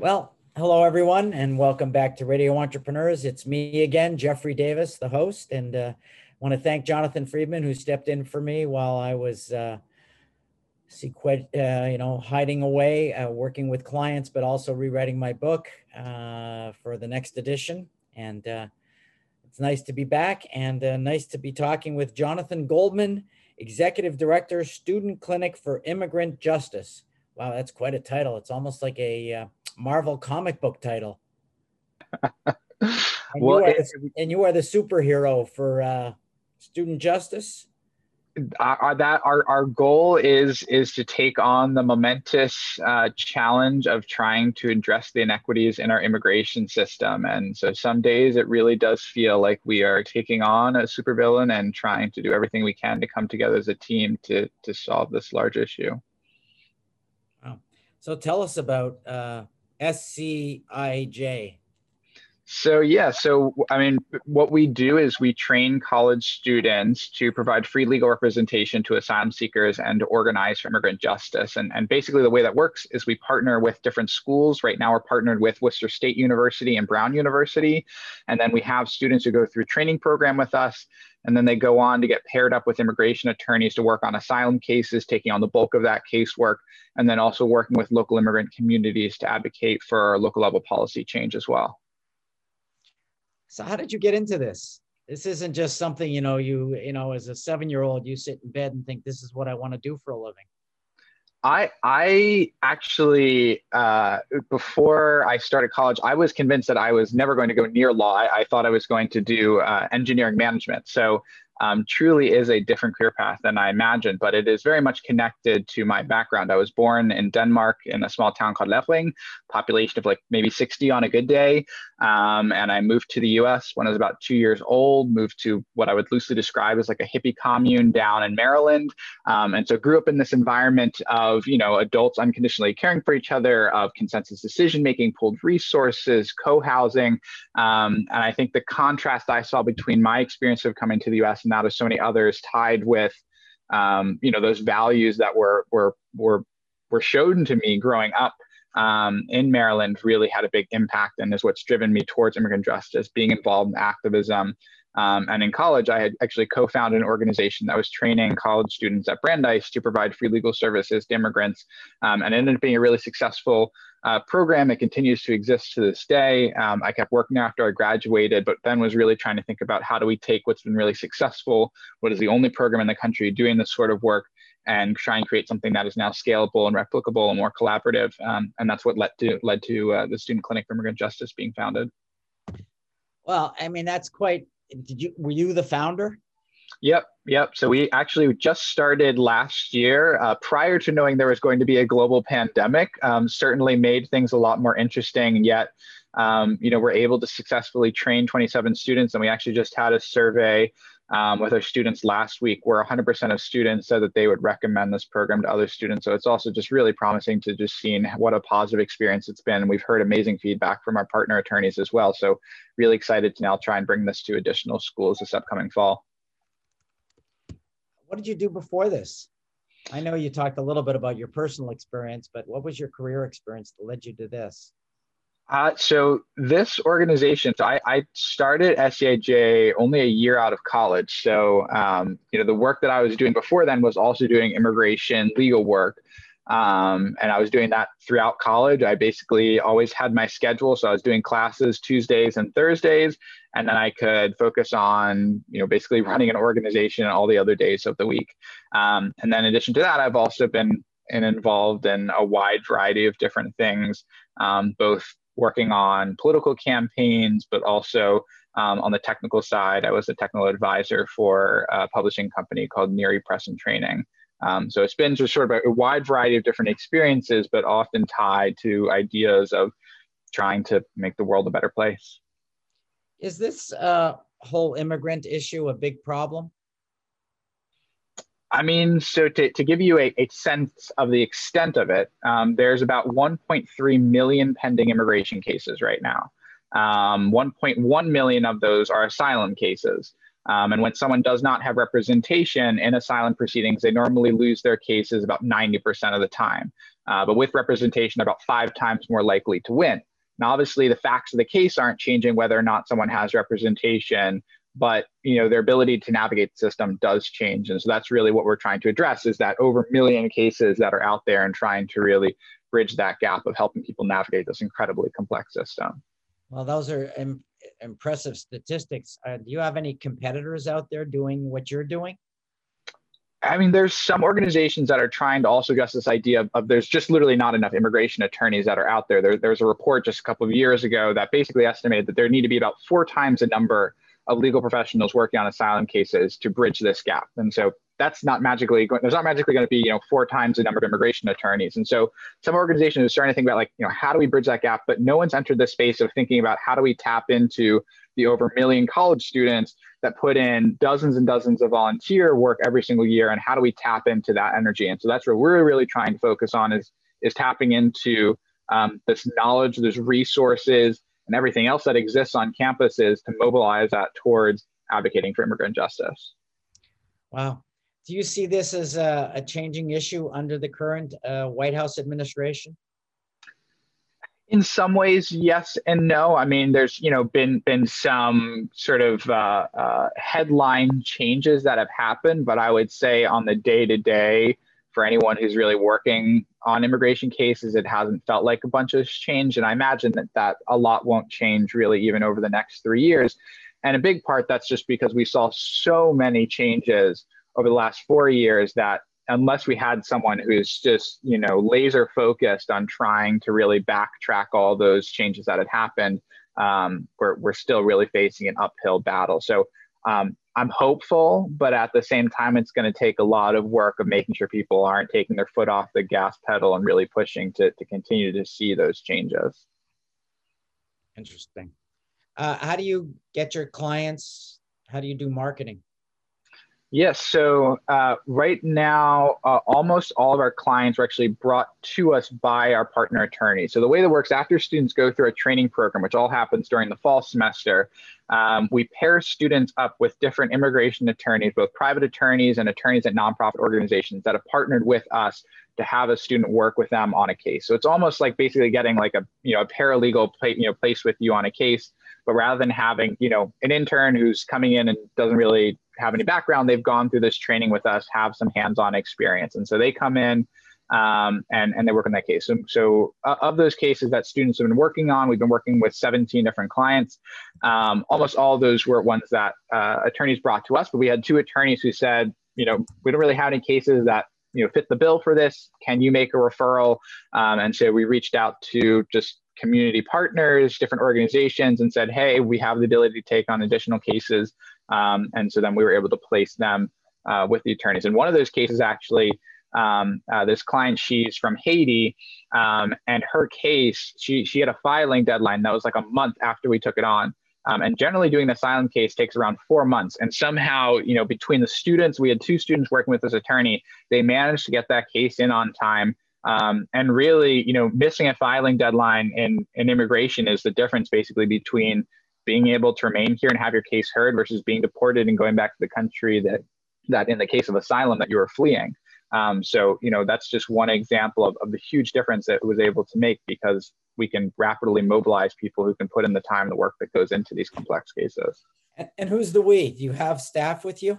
Well, hello everyone, and welcome back to Radio Entrepreneurs. It's me again, Jeffrey Davis, the host, and uh, want to thank Jonathan Friedman who stepped in for me while I was uh, sequent, uh, you know, hiding away, uh, working with clients, but also rewriting my book uh, for the next edition. And uh, it's nice to be back, and uh, nice to be talking with Jonathan Goldman, Executive Director, Student Clinic for Immigrant Justice. Wow, that's quite a title. It's almost like a Marvel comic book title. and, well, you it, the, and, you are the, superhero for uh, student justice. Uh, that our, our goal is is to take on the momentous uh, challenge of trying to address the inequities in our immigration system and so some days it really does feel like we are taking on a supervillain and trying to do everything we can to come together as a team to to solve this large issue wow so tell us about uh, SCIJ? So yeah, so I mean, what we do is we train college students to provide free legal representation to asylum seekers and to organize for immigrant justice. And, and basically the way that works is we partner with different schools. Right now we're partnered with Worcester State University and Brown University. And then we have students who go through training program with us and then they go on to get paired up with immigration attorneys to work on asylum cases, taking on the bulk of that casework, and then also working with local immigrant communities to advocate for local level policy change as well. So how did you get into this? This isn't just something, you know, you, you know, as a seven year old, you sit in bed and think this is what I want to do for a living. I I actually uh, before I started college, I was convinced that I was never going to go near law. I, I thought I was going to do uh, engineering management. So um, truly is a different career path than I imagined, but it is very much connected to my background. I was born in Denmark in a small town called Lefling, population of like maybe 60 on a good day. Um, and I moved to the US when I was about two years old, moved to what I would loosely describe as like a hippie commune down in Maryland. Um, and so grew up in this environment of, you know, adults unconditionally caring for each other, of consensus decision making, pooled resources, co-housing. Um, and I think the contrast I saw between my experience of coming to the US and that of so many others tied with, um, you know, those values that were, were, were, were shown to me growing up um, in Maryland really had a big impact and is what's driven me towards immigrant justice, being involved in activism. Um, and in college, I had actually co founded an organization that was training college students at Brandeis to provide free legal services to immigrants. Um, and ended up being a really successful uh, program. It continues to exist to this day. Um, I kept working after I graduated, but then was really trying to think about how do we take what's been really successful, what is the only program in the country doing this sort of work, and try and create something that is now scalable and replicable and more collaborative. Um, and that's what led to led to uh, the Student Clinic for Immigrant Justice being founded. Well, I mean, that's quite. Did you were you the founder? Yep, yep. So we actually just started last year, uh, prior to knowing there was going to be a global pandemic. Um, certainly made things a lot more interesting. Yet, um, you know, we're able to successfully train 27 students, and we actually just had a survey um, with our students last week where 100% of students said that they would recommend this program to other students. So it's also just really promising to just seeing what a positive experience it's been. We've heard amazing feedback from our partner attorneys as well. So really excited to now try and bring this to additional schools this upcoming fall. What did you do before this? I know you talked a little bit about your personal experience, but what was your career experience that led you to this? Uh, so this organization, so I, I, started SCIJ only a year out of college. So um, you know the work that I was doing before then was also doing immigration legal work, um, and I was doing that throughout college. I basically always had my schedule, so I was doing classes Tuesdays and Thursdays, and then I could focus on you know basically running an organization all the other days of the week. Um, and then in addition to that, I've also been involved in a wide variety of different things, um, both working on political campaigns, but also um, on the technical side, I was a technical advisor for a publishing company called Neary Press and Training. Um, so it's been just sort of a wide variety of different experiences, but often tied to ideas of trying to make the world a better place. Is this uh, whole immigrant issue a big problem? I mean, so to, to give you a, a sense of the extent of it, um, there's about 1.3 million pending immigration cases right now. Um, 1.1 million of those are asylum cases. Um, and when someone does not have representation in asylum proceedings, they normally lose their cases about 90% of the time. Uh, but with representation, about five times more likely to win. Now, obviously, the facts of the case aren't changing whether or not someone has representation, but you know their ability to navigate the system does change, and so that's really what we're trying to address: is that over a million cases that are out there, and trying to really bridge that gap of helping people navigate this incredibly complex system. Well, those are Im- impressive statistics. Uh, do you have any competitors out there doing what you're doing? I mean, there's some organizations that are trying to also address this idea of, of, there's just literally not enough immigration attorneys that are out there. there. There's a report just a couple of years ago that basically estimated that there need to be about four times the number of legal professionals working on asylum cases to bridge this gap. And so that's not magically going, there's not magically going to be, you know, four times the number of immigration attorneys. And so some organizations are starting to think about like, you know, how do we bridge that gap? But no one's entered the space of thinking about how do we tap into the over a million college students that put in dozens and dozens of volunteer work every single year and how do we tap into that energy and so that's what we're really trying to focus on is is tapping into um, this knowledge there's resources and everything else that exists on campuses to mobilize that towards advocating for immigrant justice. Wow. Do you see this as a, a changing issue under the current uh, white house administration? In some ways yes and no. I mean there's you know been been some sort of uh, uh, headline changes that have happened but i would say on the day to day for anyone who's really working on immigration cases it hasn't felt like a bunch of change. And i imagine that that a lot won't change really even over the next three years. And a big part that's just because we saw so many changes over the last four years that unless we had someone who's just you know laser focused on trying to really backtrack all those changes that had happened um, we're, we're still really facing an uphill battle. So um, i'm hopeful but at the same time it's going to take a lot of work of making sure people aren't taking their foot off the gas pedal and really pushing to, to continue to see those changes. Interesting. Uh, how do you get your clients how do you do marketing Yes. So uh, right now, uh, almost all of our clients are actually brought to us by our partner attorney. So the way that works after students go through a training program, which all happens during the fall semester, um, we pair students up with different immigration attorneys, both private attorneys and attorneys at nonprofit organizations that have partnered with us to have a student work with them on a case. So it's almost like basically getting like a you know a paralegal play, you know placed with you on a case, but rather than having you know an intern who's coming in and doesn't really have any background, they've gone through this training with us, have some hands-on experience, and so they come in um, and and they work on that case. So, so uh, of those cases that students have been working on, we've been working with 17 different clients. Um, almost all those were ones that uh, attorneys brought to us, but we had two attorneys who said, you know, we don't really have any cases that you know fit the bill for this. Can you make a referral? Um, and so we reached out to just community partners, different organizations, and said, hey, we have the ability to take on additional cases. Um, and so then we were able to place them uh, with the attorneys. And one of those cases actually, um, uh, this client, she's from Haiti, um, and her case, she she had a filing deadline that was like a month after we took it on. Um, and generally, doing an asylum case takes around four months. And somehow, you know, between the students, we had two students working with this attorney. They managed to get that case in on time. Um, and really, you know, missing a filing deadline in, in immigration is the difference basically between being able to remain here and have your case heard versus being deported and going back to the country that that in the case of asylum that you were fleeing. Um, so you know that's just one example of, of the huge difference that it was able to make because we can rapidly mobilize people who can put in the time, the work that goes into these complex cases. And, and who's the we? Do you have staff with you?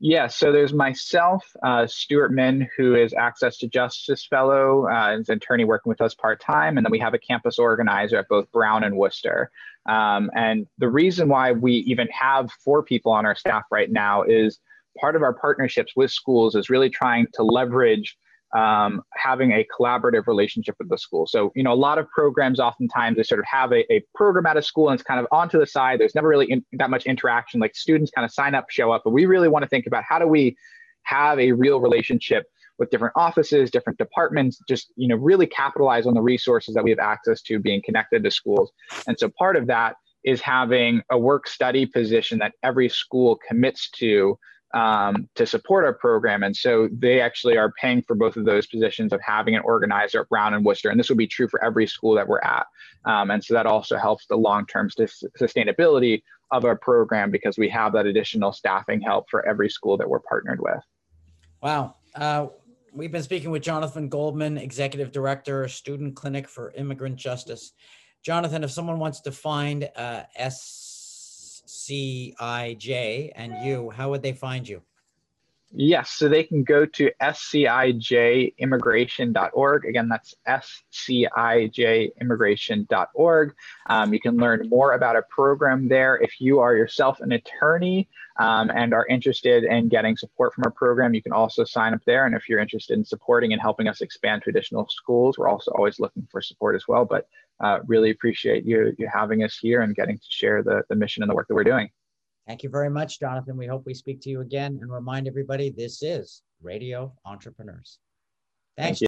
Yeah, so there's myself, uh, Stuart Min, who is Access to Justice Fellow, uh, is an attorney working with us part time, and then we have a campus organizer at both Brown and Worcester. Um, and the reason why we even have four people on our staff right now is part of our partnerships with schools is really trying to leverage um, having a collaborative relationship with the school. So, you know, a lot of programs oftentimes they sort of have a, a program at a school and it's kind of onto the side. There's never really in, that much interaction. Like students kind of sign up, show up, but we really want to think about how do we have a real relationship with different offices, different departments, just you know, really capitalize on the resources that we have access to being connected to schools. And so part of that is having a work study position that every school commits to um, to support our program. And so they actually are paying for both of those positions of having an organizer at Brown and Worcester. And this will be true for every school that we're at. Um, and so that also helps the long term sustainability of our program because we have that additional staffing help for every school that we're partnered with. Wow. Uh, We've been speaking with Jonathan Goldman, Executive Director, Student Clinic for Immigrant Justice. Jonathan, if someone wants to find uh, SCIJ and you, how would they find you? Yes, so they can go to scijimmigration.org. Again, that's scijimmigration.org. Um, you can learn more about a program there. If you are yourself an attorney um, and are interested in getting support from our program, you can also sign up there. And if you're interested in supporting and helping us expand to additional schools, we're also always looking for support as well. But uh, really appreciate you, you having us here and getting to share the, the mission and the work that we're doing. Thank you very much, Jonathan. We hope we speak to you again and remind everybody this is Radio Entrepreneurs. Thank